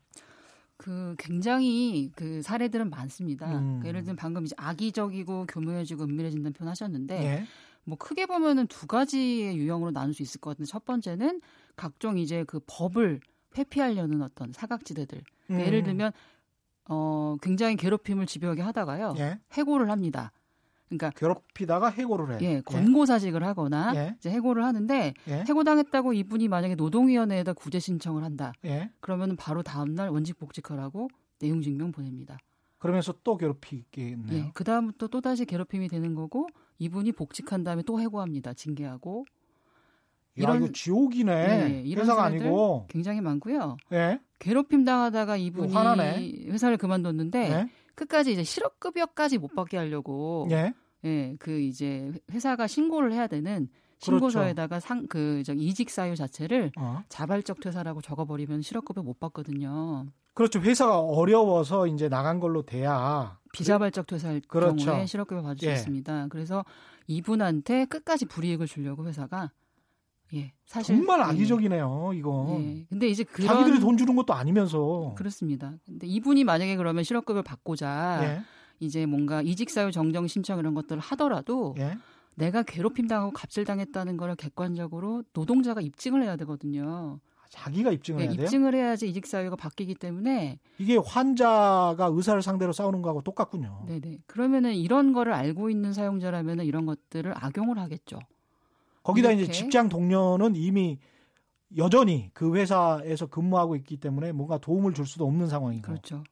그 굉장히 그 사례들은 많습니다. 음. 예를 들면 방금 이제 악의적이고 교묘해지고 은밀해진다는 표현 하셨는데 예. 뭐 크게 보면은 두 가지의 유형으로 나눌 수 있을 것 같은데 첫 번째는 각종 이제 그 법을 회피하려는 어떤 사각지대들. 그러니까 예를 음. 들면 어 굉장히 괴롭힘을 집요하게 하다가요 예. 해고를 합니다. 그러니까 괴롭히다가 해고를 해. 예 권고사직을 하거나 예. 이제 해고를 하는데 예. 해고당했다고 이분이 만약에 노동위원회에다 구제 신청을 한다. 예. 그러면 바로 다음 날 원직 복직하라고 내용 증명 보냅니다. 그러면서 또 괴롭히겠네요. 예, 그 다음부터 또 다시 괴롭힘이 되는 거고 이분이 복직한 다음에 또 해고합니다. 징계하고. 이런 이거 지옥이네. 네, 이런 회사가 아니고 굉장히 많고요. 네. 괴롭힘 당하다가 이분이 화나네. 회사를 그만뒀는데 네. 끝까지 이제 실업급여까지 못 받게 하려고 예. 예, 그 이제 회사가 신고를 해야 되는 신고서에다가 그렇죠. 상, 그, 저, 이직 사유 자체를 어. 자발적 퇴사라고 적어버리면 실업급여 못 받거든요. 그렇죠. 회사가 어려워서 이제 나간 걸로 돼야. 비자발적 퇴사할 그렇죠. 경우에 실업급여 받을 수 예. 있습니다. 그래서 이분한테 끝까지 불이익을 주려고 회사가 예, 사실 정말 예. 악의적이네요, 이거. 예. 근데 이제 그런 자기들이 돈 주는 것도 아니면서 그렇습니다. 근데 이분이 만약에 그러면 실업급여를 받고자 예. 이제 뭔가 이직사유 정정 신청 이런 것들을 하더라도 예. 내가 괴롭힘 당하고 갑질 당했다는 걸 객관적으로 노동자가 입증을 해야 되거든요. 자기가 입증을 네, 해야 돼요? 입증을 해야지 이직 사유가 바뀌기 때문에 이게 환자가 의사를 상대로 싸우는 거하고 똑같군요. 네네. 그러면은 이런 거를 알고 있는 사용자라면은 이런 것들을 악용을 하겠죠. 거기다 이렇게. 이제 직장 동료는 이미 여전히 그 회사에서 근무하고 있기 때문에 뭔가 도움을 줄 수도 없는 상황이고. 그렇죠.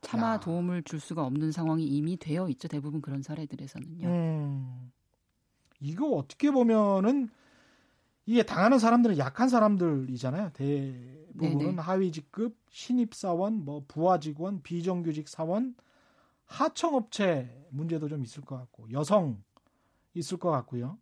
차마 야. 도움을 줄 수가 없는 상황이 이미 되어 있죠. 대부분 그런 사례들에서는요. 음. 이거 어떻게 보면은 이게 당하는 사람들은 약한 사람들이잖아요. 대부분은 네네. 하위 직급, 신입 사원, 뭐 부하 직원, 비정규직 사원, 하청업체 문제도 좀 있을 것 같고 여성 있을 것 같고요.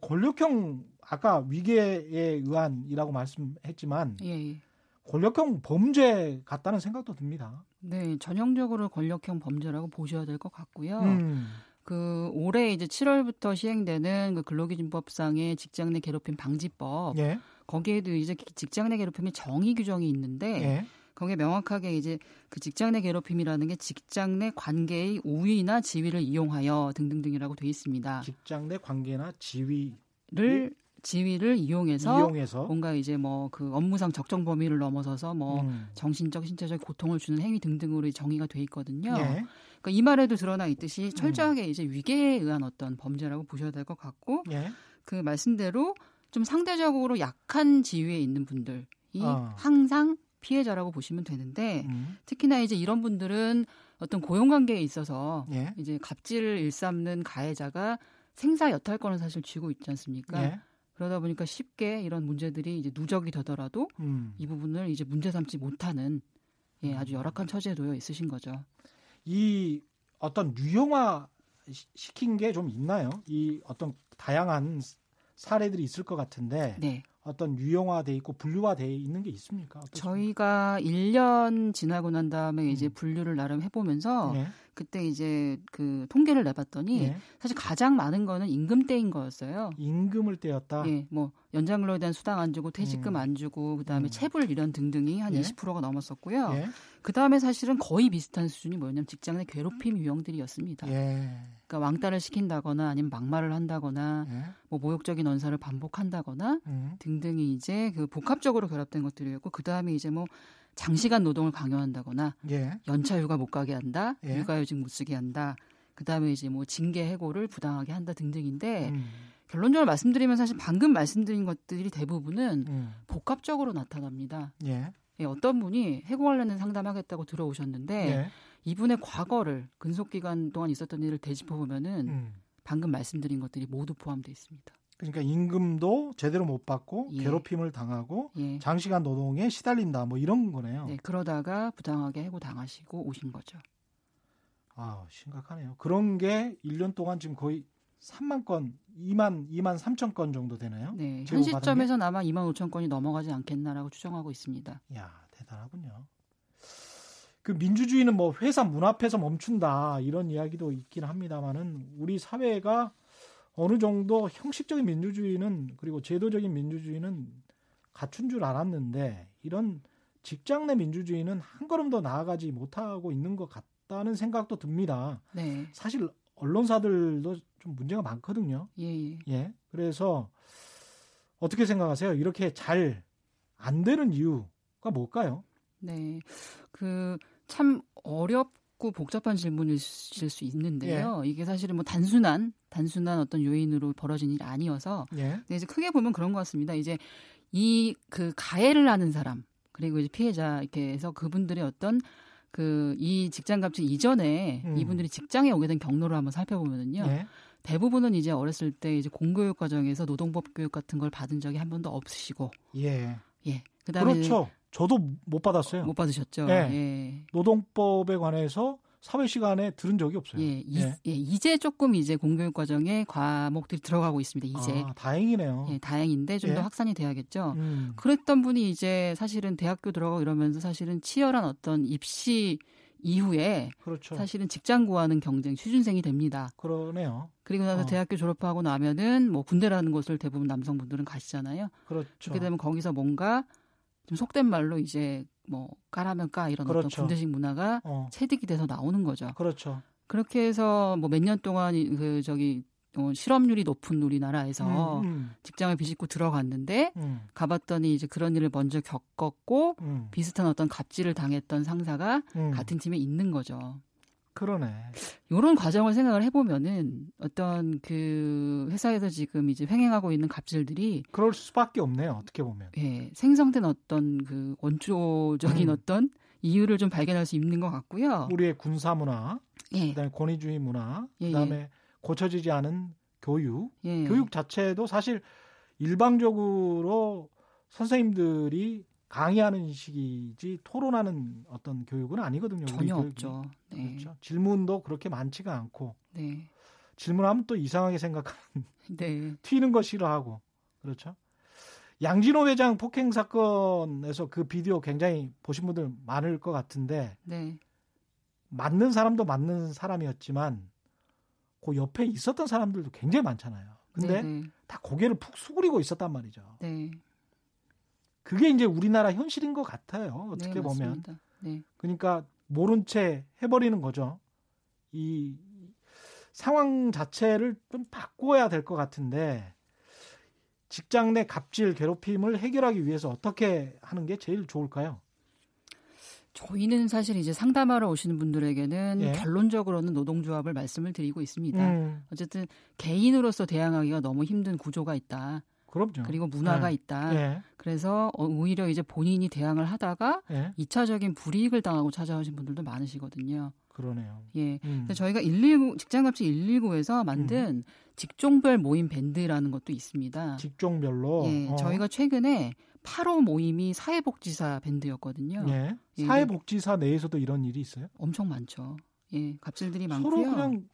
권력형 아까 위계에 의한이라고 말씀했지만 예, 예. 권력형 범죄 같다는 생각도 듭니다. 네, 전형적으로 권력형 범죄라고 보셔야 될 것 같고요. 음. 그 올해 이제 7월부터 시행되는 그 근로기준법상의 직장 내 괴롭힘 방지법 예. 거기에도 이제 직장 내 괴롭힘의 정의 규정이 있는데 예. 거기에 명확하게 이제 그 직장 내 괴롭힘이라는 게 직장 내 관계의 우위나 지위를 이용하여 등등등이라고 돼 있습니다. 직장 내 관계나 지위를 지위를 이용해서, 이용해서, 뭔가 이제 뭐 그 업무상 적정 범위를 넘어서서 뭐 음. 정신적 신체적 고통을 주는 행위 등등으로 정의가 돼 있거든요. 예. 그러니까 이 말에도 드러나 있듯이 음. 철저하게 음. 이제 위계에 의한 어떤 범죄라고 보셔야 될 것 같고 예. 그 말씀대로 좀 상대적으로 약한 지위에 있는 분들이 어. 항상 피해자라고 보시면 되는데 음. 특히나 이제 이런 분들은 어떤 고용 관계에 있어서 예. 이제 갑질을 일삼는 가해자가 생사 여탈권을 사실 쥐고 있지 않습니까? 예. 그러다 보니까 쉽게 이런 문제들이 이제 누적이 되더라도 음. 이 부분을 이제 문제 삼지 못하는 예, 아주 열악한 처지에 놓여 있으신 거죠. 이 어떤 유형화 시킨 게 좀 있나요? 이 어떤 다양한 사례들이 있을 것 같은데 네. 어떤 유형화돼 있고 분류화돼 있는 게 있습니까? 어떻습니까? 저희가 1년 지나고 난 다음에 이제 음. 분류를 나름 해보면서 네. 그때 이제 그 통계를 내봤더니 네. 사실 가장 많은 거는 임금 떼인 거였어요. 임금을 떼었다. 예, 뭐 연장 근로에 대한 수당 안 주고 퇴직금 음. 안 주고 그다음에 음. 체불 이런 등등이 한 예? 20%가 넘었었고요. 예? 그다음에 사실은 거의 비슷한 수준이 뭐냐면 직장 내 괴롭힘 유형들이었습니다. 예. 그러니까 왕따를 시킨다거나 아니면 막말을 한다거나 예? 뭐 모욕적인 언사를 반복한다거나 음. 등등이 이제 그 복합적으로 결합된 것들이었고 그다음에 이제 뭐 장시간 노동을 강요한다거나 예. 연차 휴가 못 가게 한다, 예. 육아휴직 못 쓰게 한다. 그 다음에 이제 뭐 징계 해고를 부당하게 한다 등등인데 음. 결론적으로 말씀드리면 사실 방금 말씀드린 것들이 대부분은 음. 복합적으로 나타납니다. 예. 예, 어떤 분이 해고 관련된 상담하겠다고 들어오셨는데 예. 이분의 과거를 근속 기간 동안 있었던 일을 되짚어 보면은 음. 방금 말씀드린 것들이 모두 포함되어 있습니다. 그러니까 임금도 제대로 못 받고 예. 괴롭힘을 당하고 예. 장시간 노동에 시달린다 뭐 이런 거네요. 네, 그러다가 부당하게 해고 당하시고 오신 거죠. 아, 심각하네요. 그런 게 1년 동안 지금 거의 3만 건, 2만 2만 3천 건 정도 되나요? 네. 현 시점에서는 아마 2만 5천 건이 넘어가지 않겠나라고 추정하고 있습니다. 야, 대단하군요. 그 민주주의는 뭐 회사 문 앞에서 멈춘다 이런 이야기도 있긴 합니다만은 우리 사회가 어느 정도 형식적인 민주주의는 그리고 제도적인 민주주의는 갖춘 줄 알았는데 이런 직장 내 민주주의는 한 걸음 더 나아가지 못하고 있는 것 같다는 생각도 듭니다. 네. 사실 언론사들도 좀 문제가 많거든요. 예. 예. 그래서 어떻게 생각하세요? 이렇게 잘 안 되는 이유가 뭘까요? 네. 그 참 어렵 어렵고 복잡한 질문이실 수 있는데요. 예. 이게 사실은 뭐 단순한 단순한 어떤 요인으로 벌어진 일이 아니어서 예. 근데 이제 크게 보면 그런 것 같습니다. 이제 이 그 가해를 하는 사람 그리고 이제 피해자 이렇게 해서 그분들의 어떤 그 이 직장 갑질 이전에 음. 이분들이 직장에 오게 된 경로를 한번 살펴보면은요. 예. 대부분은 이제 어렸을 때 이제 공교육 과정에서 노동법 교육 같은 걸 받은 적이 한 번도 없으시고 예. 예. 그다음에 그렇죠. 저도 못 받았어요. 못 받으셨죠. 예. 예. 노동법에 관해서 사회 시간에 들은 적이 없어요. 예, 이, 예. 예, 이제 조금 이제 공교육 과정에 과목들이 들어가고 있습니다. 이제 아, 다행이네요. 예, 다행인데 좀더 예. 확산이 돼야겠죠. 음. 그랬던 분이 이제 사실은 대학교 들어가고 이러면서 사실은 치열한 어떤 입시 이후에 그렇죠. 사실은 직장 구하는 경쟁 취준생이 됩니다. 그러네요. 그리고 나서 어. 대학교 졸업하고 나면은 뭐 군대라는 곳을 대부분 남성분들은 가시잖아요. 그렇죠. 그렇게 되면 거기서 뭔가 좀 속된 말로 이제 뭐 까라면 까 이런 그렇죠. 어떤 군대식 문화가 어. 체득이 돼서 나오는 거죠. 그렇죠. 그렇게 해서 뭐 몇 년 동안 이- 그 저기 어, 실업률이 높은 우리나라에서 음, 직장을 비집고 들어갔는데 음, 가봤더니 이제 그런 일을 먼저 겪었고 음, 비슷한 어떤 갑질을 당했던 상사가 음. 같은 팀에 있는 거죠. 그러네. 이런 과정을 생각을 해보면은 어떤 그 회사에서 지금 이제 횡행하고 있는 갑질들이 그럴 수밖에 없네요. 어떻게 보면. 예, 생성된 어떤 그 원초적인 음. 어떤 이유를 좀 발견할 수 있는 것 같고요. 우리의 군사 문화, 예, 그다음에 권위주의 문화, 예, 그다음에 고쳐지지 않은 교육, 예. 교육 자체도 사실 일방적으로 선생님들이 강의하는 식이지 토론하는 어떤 교육은 아니거든요. 전혀. 없죠. 네, 그렇죠. 질문도 그렇게 많지가 않고 네, 질문하면 또 이상하게 생각하는 네, 튀는 거 싫어하고 그렇죠. 양진호 회장 폭행 사건에서 그 비디오 굉장히 보신 분들 많을 것 같은데 네, 맞는 사람도 맞는 사람이었지만 그 옆에 있었던 사람들도 굉장히 많잖아요. 근데 네, 다 고개를 푹 수그리고 있었단 말이죠. 네, 그게 이제 우리나라 현실인 것 같아요. 어떻게 네, 보면. 네, 그러니까 모른 채 해버리는 거죠. 이 상황 자체를 좀 바꿔야 될 것 같은데 직장 내 갑질, 괴롭힘을 해결하기 위해서 어떻게 하는 게 제일 좋을까요? 저희는 사실 이제 상담하러 오시는 분들에게는 예. 결론적으로는 노동조합을 말씀을 드리고 있습니다. 음, 어쨌든 개인으로서 대항하기가 너무 힘든 구조가 있다. 그럼요. 그리고 문화가 네. 있다. 예, 그래서 어, 오히려 이제 본인이 대항을 하다가 예, 2차적인 불이익을 당하고 찾아오신 분들도 많으시거든요. 그러네요. 예. 음, 그래서 저희가 119 직장갑질 119에서 만든 직종별 모임 밴드라는 것도 있습니다. 직종별로 예. 어, 저희가 최근에 8호 모임이 사회복지사 밴드였거든요. 예, 예, 사회복지사 내에서도 이런 일이 있어요. 엄청 많죠. 예. 갑질들이 많고요. 서로 그냥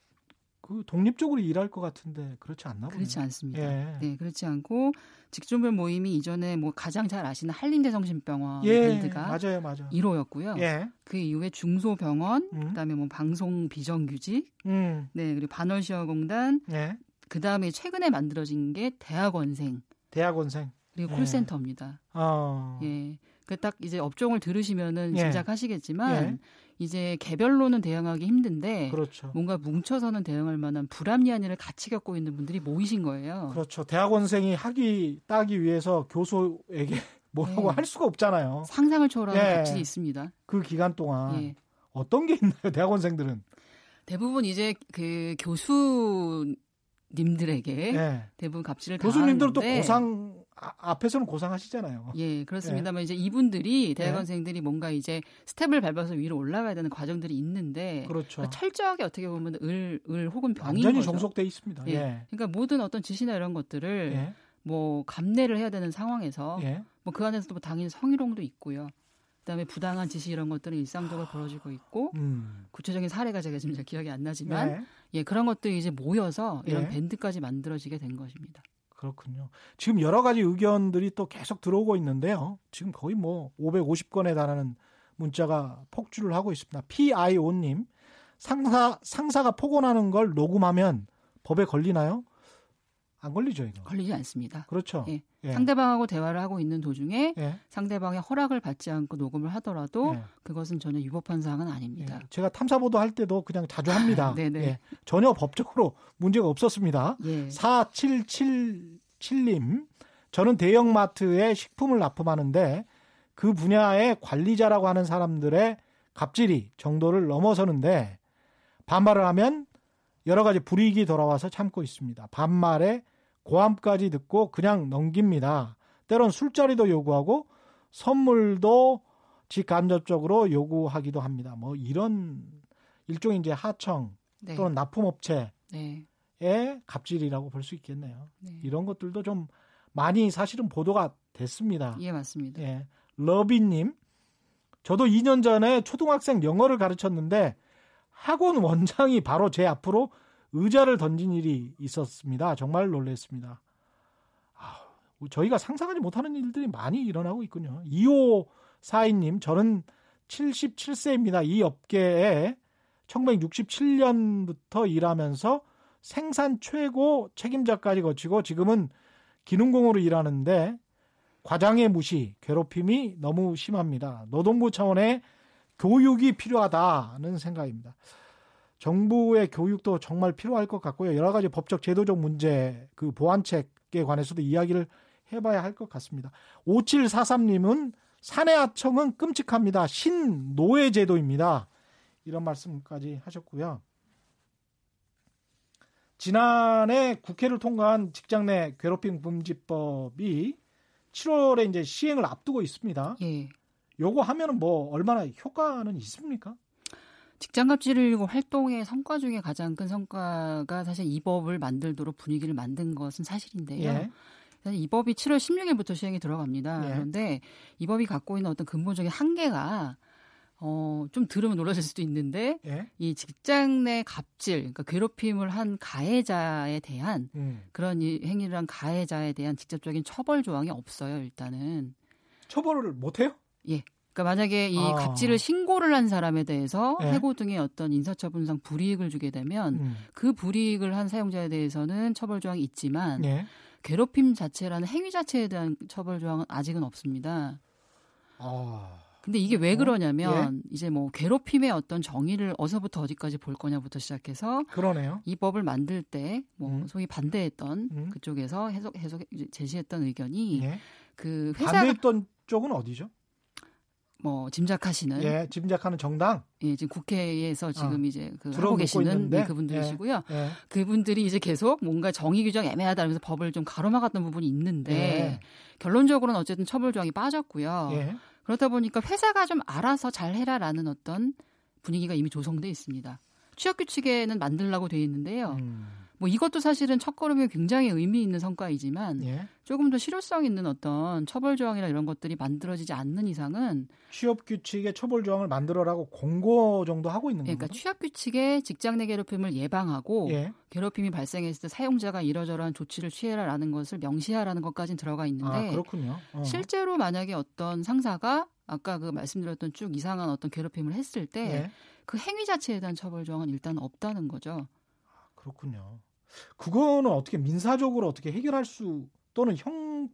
그 독립적으로 일할 것 같은데 그렇지 않나 보네요. 그렇지 않습니다. 예. 네, 그렇지 않고 직종별 모임이 이전에 뭐 가장 잘 아시는 한림대성심병원 예, 밴드가 맞아요, 맞아요. 1호였고요. 예, 그 이후에 중소병원, 음. 그다음에 뭐 방송 비정규직, 음, 네 그리고 반월시어공단, 예, 그다음에 최근에 만들어진 게 대학원생 대학원생. 그리고 예. 콜센터입니다. 어, 예, 그 딱 이제 업종을 들으시면은 예. 짐작하시겠지만 예. 이제 개별로는 대응하기 힘든데 그렇죠. 뭔가 뭉쳐서는 대응할 만한 불합리한 일을 같이 겪고 있는 분들이 모이신 거예요. 그렇죠. 대학원생이 학위 따기 위해서 교수에게 뭐라고 네. 할 수가 없잖아요. 상상을 초월하는 예. 갑질이 있습니다. 그 기간 동안 예. 어떤 게 있나요, 대학원생들은? 대부분 이제 그 교수 님들에게 예. 대부분 갑질을 교수님들은 또 고상 아, 앞에서는 고상하시잖아요. 예, 그렇습니다만 이제 이분들이 예. 대학원생들이 뭔가 이제 스텝을 밟아서 위로 올라가야 되는 과정들이 있는데 그렇죠. 그러니까 철저하게 어떻게 보면 을, 을 혹은 병인 완전히 거죠. 종속돼 있습니다. 예. 예. 그러니까 모든 어떤 지시나 이런 것들을 예. 뭐 감내를 해야 되는 상황에서 예. 뭐그 안에서도 뭐 당연히 성희롱도 있고요. 그다음에 부당한 지시 이런 것들은 일상적으로 벌어지고 있고 음. 구체적인 사례가 제가 지금 잘 기억이 안 나지만 네. 예 그런 것들이 이제 모여서 이런 예. 밴드까지 만들어지게 된 것입니다. 그렇군요. 지금 여러 가지 의견들이 또 계속 들어오고 있는데요. 지금 거의 뭐 550건에 달하는 문자가 폭주를 하고 있습니다. PIO님, 상사, 상사가 폭언하는 걸 녹음하면 법에 걸리나요? 안 걸리죠, 이거. 걸리지 않습니다. 그렇죠. 예. 예. 상대방하고 대화를 하고 있는 도중에 예. 상대방의 허락을 받지 않고 녹음을 하더라도 예. 그것은 전혀 위법한 사항은 예. 아닙니다. 제가 탐사보도 할 때도 그냥 자주 합니다. 네네. 예. 전혀 법적으로 문제가 없었습니다. 예. 4777님, 저는 대형마트에 식품을 납품하는데 그 분야의 관리자라고 하는 사람들의 갑질이 정도를 넘어서는데 반발을 하면 여러 가지 불이익이 돌아와서 참고 있습니다. 반말에 고함까지 듣고 그냥 넘깁니다. 때론 술자리도 요구하고 선물도 직간접적으로 요구하기도 합니다. 뭐 이런 일종의 이제 하청 네. 또는 납품업체의 네. 갑질이라고 볼 수 있겠네요. 네. 이런 것들도 좀 많이 사실은 보도가 됐습니다. 예, 맞습니다. 예. 러비님, 저도 2년 전에 초등학생 영어를 가르쳤는데 학원 원장이 바로 제 앞으로 의자를 던진 일이 있었습니다. 정말 놀랐습니다. 아, 저희가 상상하지 못하는 일들이 많이 일어나고 있군요. 2542님, 저는 77세입니다. 이 업계에 1967년부터 일하면서 생산 최고 책임자까지 거치고 지금은 기능공으로 일하는데 과장의 무시, 괴롭힘이 너무 심합니다. 노동부 차원의 교육이 필요하다는 생각입니다. 정부의 교육도 정말 필요할 것 같고요. 여러 가지 법적 제도적 문제, 그 보완책에 관해서도 이야기를 해봐야 할 것 같습니다. 5743님은 사내하청은 끔찍합니다. 신노예 제도입니다. 이런 말씀까지 하셨고요. 지난해 국회를 통과한 직장 내 괴롭힘 금지법이 7월에 이제 시행을 앞두고 있습니다. 예. 요거 하면은 뭐 얼마나 효과는 있습니까? 직장 갑질을 활동의 성과 중에 가장 큰 성과가 사실 이 법을 만들도록 분위기를 만든 것은 사실인데요. 예. 이 법이 7월 16일부터 시행이 들어갑니다. 예. 그런데 이 법이 갖고 있는 어떤 근본적인 한계가 어, 좀 들으면 놀라실 수도 있는데 예. 이 직장 내 갑질, 그러니까 괴롭힘을 한 가해자에 대한 음. 그런 이 행위를 한 가해자에 대한 직접적인 처벌 조항이 없어요. 일단은. 처벌을 못 해요? 그러니까 만약에 이 아. 갑질을 신고를 한 사람에 대해서 예. 해고 등의 어떤 인사처분상 불이익을 주게 되면 음. 그 불이익을 한 사용자에 대해서는 처벌 조항이 있지만 예. 괴롭힘 자체라는 행위 자체에 대한 처벌 조항은 아직은 없습니다. 아. 근데 이게 왜 어? 그러냐면 이제 뭐 괴롭힘의 어떤 정의를 어서부터 어디까지 볼 거냐부터 시작해서 그러네요. 이 법을 만들 때뭐 음. 소위 반대했던 음. 그쪽에서 해석 해석 제시했던 의견이 예. 그 회사가 반대했던 쪽은 어디죠? 뭐 짐작하시는 예, 짐작하는 정당. 예, 지금 국회에서 지금 어. 이제 그 하고 계시는. 네, 그분들이시고요. 예. 그분들이 이제 계속 뭔가 정의 규정 애매하다면서 법을 좀 가로막았던 부분이 있는데 예. 결론적으로는 어쨌든 처벌 조항이 빠졌고요. 예. 그렇다 보니까 회사가 좀 알아서 잘 해라라는 어떤 분위기가 이미 조성돼 있습니다. 취업 규칙에는 만들라고 돼 있는데요. 음. 뭐 이것도 사실은 첫걸음에 굉장히 의미 있는 성과이지만 예. 조금 더 실효성 있는 어떤 처벌 조항이나 이런 것들이 만들어지지 않는 이상은 취업 규칙의 처벌 조항을 만들어라고 공고 정도 하고 있는 그러니까 건가요? 취업 규칙에 직장 내 괴롭힘을 예방하고 예. 괴롭힘이 발생했을 때 사용자가 이러저러한 조치를 취해라라는 것을 명시하라는 것까지는 들어가 있는데 아, 그렇군요. 어. 실제로 만약에 어떤 상사가 아까 그 말씀드렸던 쭉 이상한 어떤 괴롭힘을 했을 때그 예. 행위 자체에 대한 처벌 조항은 일단 없다는 거죠. 그렇군요. 그거는 어떻게 민사적으로 어떻게 해결할 수 또는 형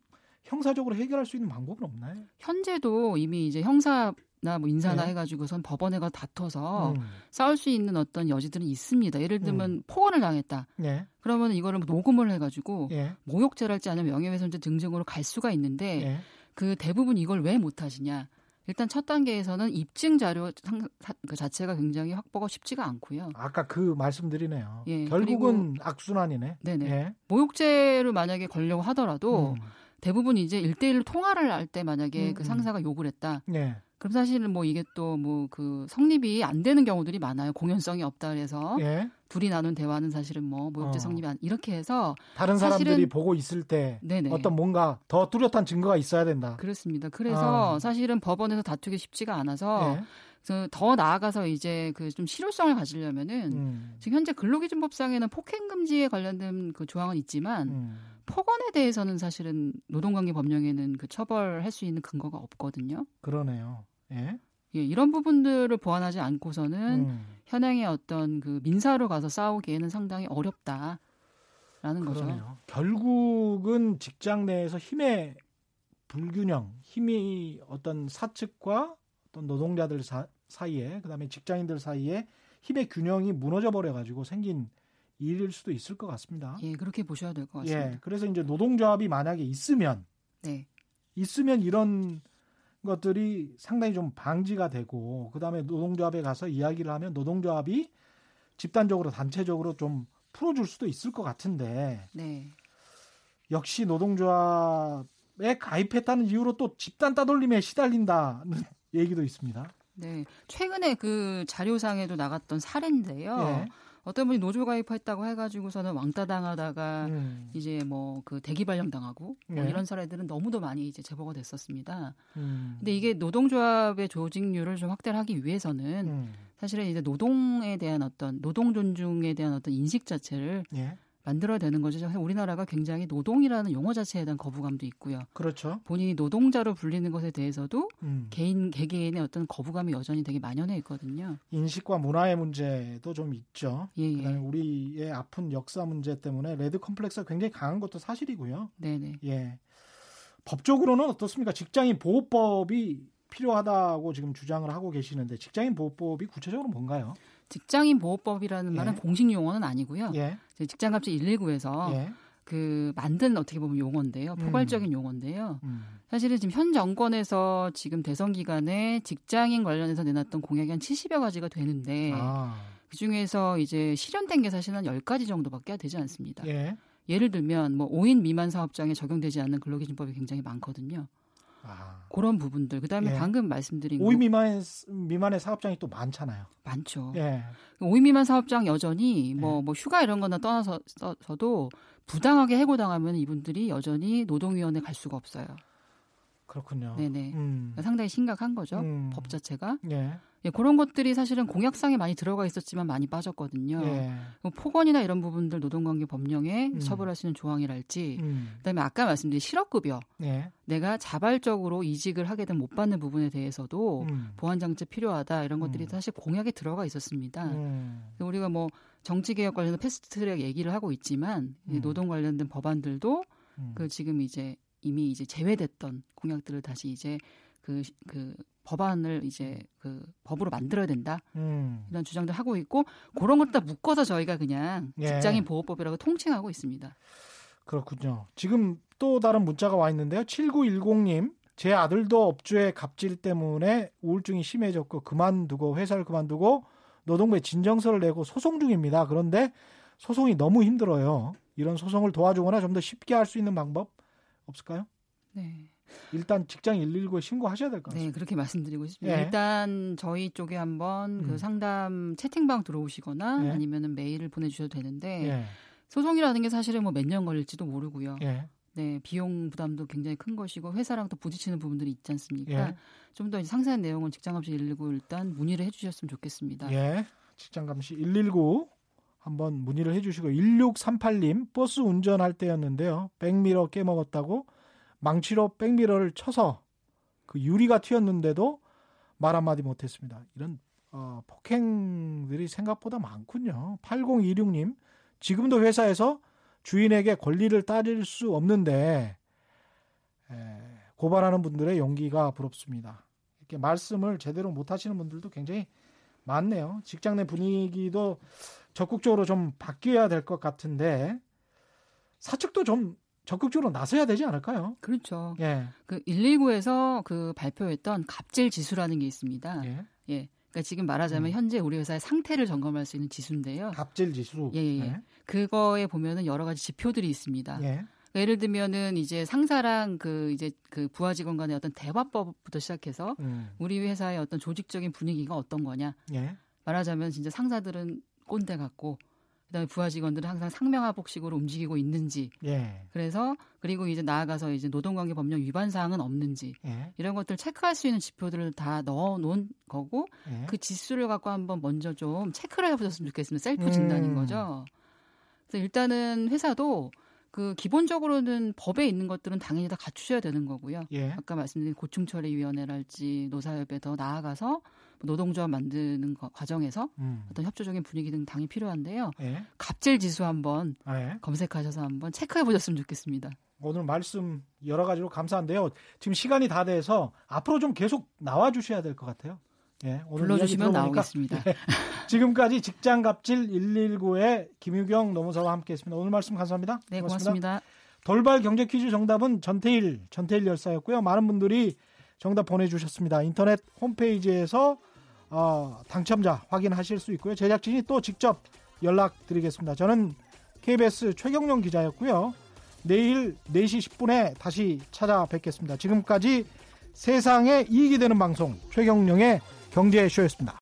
형사적으로 해결할 수 있는 방법은 없나요? 현재도 이미 이제 형사 나 뭐 인사나 네. 해가지고선 법원에 가 다퉈서 음. 싸울 수 있는 어떤 여지들은 있습니다. 예를 들면 폭언을 당했다. 예. 그러면 이거를 녹음을 해가지고 예. 모욕죄랄지 아니면 명예훼손죄 등등으로 갈 수가 있는데 예. 그 대부분 이걸 왜 못하시냐? 일단 첫 단계에서는 입증 자료 상- 사- 그 자체가 굉장히 확보가 쉽지가 않고요. 아까 그 말씀드리네요. 예, 결국은 악순환이네. 네네. 예. 모욕죄를 만약에 걸려고 하더라도 음. 대부분 이제 일대일로 통화를 할 때 만약에 음, 그 음. 상사가 욕을 했다. 예. 그럼 사실은 뭐 이게 또 뭐 그 성립이 안 되는 경우들이 많아요. 공연성이 없다 그래서 예. 둘이 나눈 대화는 사실은 뭐 모욕죄 어. 성립이 안 이렇게 해서 다른 사람들이 보고 있을 때 네네. 어떤 뭔가 더 뚜렷한 증거가 있어야 된다. 그렇습니다. 그래서 아. 사실은 법원에서 다투기 쉽지가 않아서 예. 더 나아가서 이제 그 좀 실효성을 가지려면은 음. 지금 현재 근로기준법상에는 폭행 금지에 관련된 그 조항은 있지만 음. 폭언에 대해서는 사실은 노동관계 법령에는 그 처벌할 수 있는 근거가 없거든요. 그러네요. 예. 예, 이런 부분들을 보완하지 않고서는 음. 현행의 어떤 그 민사로 가서 싸우기에는 상당히 어렵다라는 거죠. 그러네요. 결국은 직장 내에서 힘의 불균형, 힘이 어떤 사측과 어떤 노동자들 사, 사이에, 그다음에 직장인들 사이에 힘의 균형이 무너져 버려 가지고 생긴 일일 수도 있을 것 같습니다. 예, 그렇게 보셔야 될 것 같습니다. 예. 그래서 이제 노동조합이 만약에 있으면 네. 있으면 이런 것들이 상당히 좀 방지가 되고 그다음에 노동조합에 가서 이야기를 하면 노동조합이 집단적으로 단체적으로 좀 풀어줄 수도 있을 것 같은데 네. 역시 노동조합에 가입했다는 이유로 또 집단 따돌림에 시달린다는 얘기도 있습니다. 네. 최근에 그 자료상에도 나갔던 사례인데요. 예. 어떤 분이 노조 가입했다고 해가지고서는 왕따 당하다가 음. 이제 뭐 그 대기 발령 당하고 뭐 네. 이런 사례들은 너무도 많이 이제 제보가 됐었습니다. 음. 근데 이게 노동조합의 조직률을 좀 확대를 하기 위해서는 음. 사실은 이제 노동에 대한 어떤 노동 존중에 대한 어떤 인식 자체를 예. 만들어야 되는 거죠. 우리나라가 굉장히 노동이라는 용어 자체에 대한 거부감도 있고요. 그렇죠. 본인이 노동자로 불리는 것에 대해서도 음. 개인 개개인의 어떤 거부감이 여전히 되게 만연해 있거든요. 인식과 문화의 문제도 좀 있죠. 예, 예. 그다음에 우리의 아픈 역사 문제 때문에 레드 컴플렉스가 굉장히 강한 것도 사실이고요. 네네. 예. 법적으로는 어떻습니까? 직장인 보호법이 필요하다고 지금 주장을 하고 계시는데 직장인 보호법이 구체적으로 뭔가요? 직장인 보호법이라는 예. 말은 공식 용어는 아니고요. 예. 직장갑질 119에서 예. 그 만든 어떻게 보면 용어인데요. 음. 포괄적인 음. 용어인데요. 음. 사실은 지금 현 정권에서 지금 대선 기간에 직장인 관련해서 내놨던 공약이 한 70여 가지가 되는데 아. 그 중에서 이제 실현된 게 사실은 한 10가지 정도밖에 되지 않습니다. 예. 예를 들면 뭐 5인 미만 사업장에 적용되지 않는 근로기준법이 굉장히 많거든요. 아. 그런 부분들. 그다음에 예. 방금 말씀드린 5인 미만의 미만의 사업장이 또 많잖아요. 많죠. 예. 5인 미만 사업장 여전히 뭐뭐 예. 뭐 휴가 이런 거나 떠나서도 부당하게 해고당하면 이분들이 여전히 노동위원회 갈 수가 없어요. 그렇군요. 네네. 음. 상당히 심각한 거죠. 음. 법 자체가. 예. 예, 그런 것들이 사실은 공약상에 많이 들어가 있었지만 많이 빠졌거든요. 예. 폭언이나 이런 부분들 노동관계 법령에 음. 처벌할 수 있는 조항이랄지, 음. 그다음에 아까 말씀드린 실업급여, 예. 내가 자발적으로 이직을 하게 되면 못 받는 부분에 대해서도 음. 보완 장치 필요하다 이런 것들이 음. 사실 공약에 들어가 있었습니다. 음. 우리가 뭐 정치 개혁 관련된 패스트트랙 얘기를 하고 있지만 음. 노동 관련된 법안들도 그 지금 이제 이미 이제 제외됐던 공약들을 다시 이제 그, 그 법안을 이제 그 법으로 만들어야 된다 음. 이런 주장들 하고 있고 그런 것다 묶어서 저희가 그냥 예. 직장인 보호법이라고 통칭하고 있습니다. 그렇군요. 지금 또 다른 문자가 와 있는데요. 7910님 제 아들도 업주의 갑질 때문에 우울증이 심해졌고 그만두고 회사를 그만두고 노동부에 진정서를 내고 소송 중입니다. 그런데 소송이 너무 힘들어요. 이런 소송을 도와주거나 좀 더 쉽게 할 수 있는 방법 없을까요? 네. 일단 직장 119에 신고하셔야 될 것 같습니다. 네, 그렇게 말씀드리고 싶습니다. 예. 일단 저희 쪽에 한번 그 음. 그 상담 채팅방 들어오시거나 예. 아니면은 메일을 보내주셔도 되는데 예. 소송이라는 게 사실은 뭐 몇 년 걸릴지도 모르고요. 예. 네, 비용 부담도 굉장히 큰 것이고 회사랑 또 부딪히는 부분들이 있지 않습니까? 예. 좀더 상세한 내용은 직장감시 119 일단 문의를 해주셨으면 좋겠습니다. 예, 직장감시 119 한번 문의를 해주시고 1638님 버스 운전할 때였는데요. 백미러 깨먹었다고 망치로 백미러를 쳐서 그 유리가 튀었는데도 말 한마디 못했습니다. 이런 어, 폭행들이 생각보다 많군요. 8026님 지금도 회사에서 주인에게 권리를 따질 수 없는데 에, 고발하는 분들의 용기가 부럽습니다. 이렇게 말씀을 제대로 못 하시는 분들도 굉장히 많네요. 직장 내 분위기도 적극적으로 좀 바뀌어야 될 것 같은데 사측도 좀 적극적으로 나서야 되지 않을까요? 그렇죠. 예. 그 119에서 그 발표했던 갑질 지수라는 게 있습니다. 예. 예. 그러니까 지금 말하자면 음. 현재 우리 회사의 상태를 점검할 수 있는 지수인데요. 갑질 지수. 예, 예. 예. 그거에 보면은 여러 가지 지표들이 있습니다. 예. 그러니까 예를 들면은 이제 상사랑 그 이제 그 부하 직원 간의 어떤 대화법부터 시작해서 음. 우리 회사의 어떤 조직적인 분위기가 어떤 거냐. 예. 말하자면 진짜 상사들은 꼰대 같고 그다음에 부하 직원들은 항상 상명하복식으로 움직이고 있는지. 예. 그래서 그리고 이제 나아가서 이제 노동관계 법령 위반 사항은 없는지 예. 이런 것들 체크할 수 있는 지표들을 다 넣어 놓은 거고 예. 그 지수를 갖고 한번 먼저 좀 체크를 해보셨으면 좋겠습니다. 셀프 진단인 음. 거죠. 그래서 일단은 회사도 그 기본적으로는 법에 있는 것들은 당연히 다 갖추셔야 되는 거고요. 예. 아까 말씀드린 고충처리위원회랄지 노사협에 더 나아가서 노동조합 만드는 과정에서 음. 어떤 협조적인 분위기 등 당연히 필요한데요. 예. 갑질 지수 한번 아, 예. 검색하셔서 한번 체크해 보셨으면 좋겠습니다. 오늘 말씀 여러 가지로 감사한데요. 지금 시간이 다 돼서 앞으로 좀 계속 나와 주셔야 될 것 같아요. 예, 오늘 불러주시면 나오겠습니다. 예, 지금까지 직장갑질 119의 김유경 노무사와 함께했습니다. 오늘 말씀 감사합니다. 네, 고맙습니다. 고맙습니다. 돌발 경제 퀴즈 정답은 전태일 전태일 열사였고요. 많은 분들이 정답 보내주셨습니다. 인터넷 홈페이지에서 어, 당첨자 확인하실 수 있고요. 제작진이 또 직접 연락드리겠습니다. 저는 KBS 최경영 기자였고요. 내일 4시 10분에 다시 찾아뵙겠습니다. 지금까지 세상에 이익이 되는 방송 최경령의 경제쇼였습니다.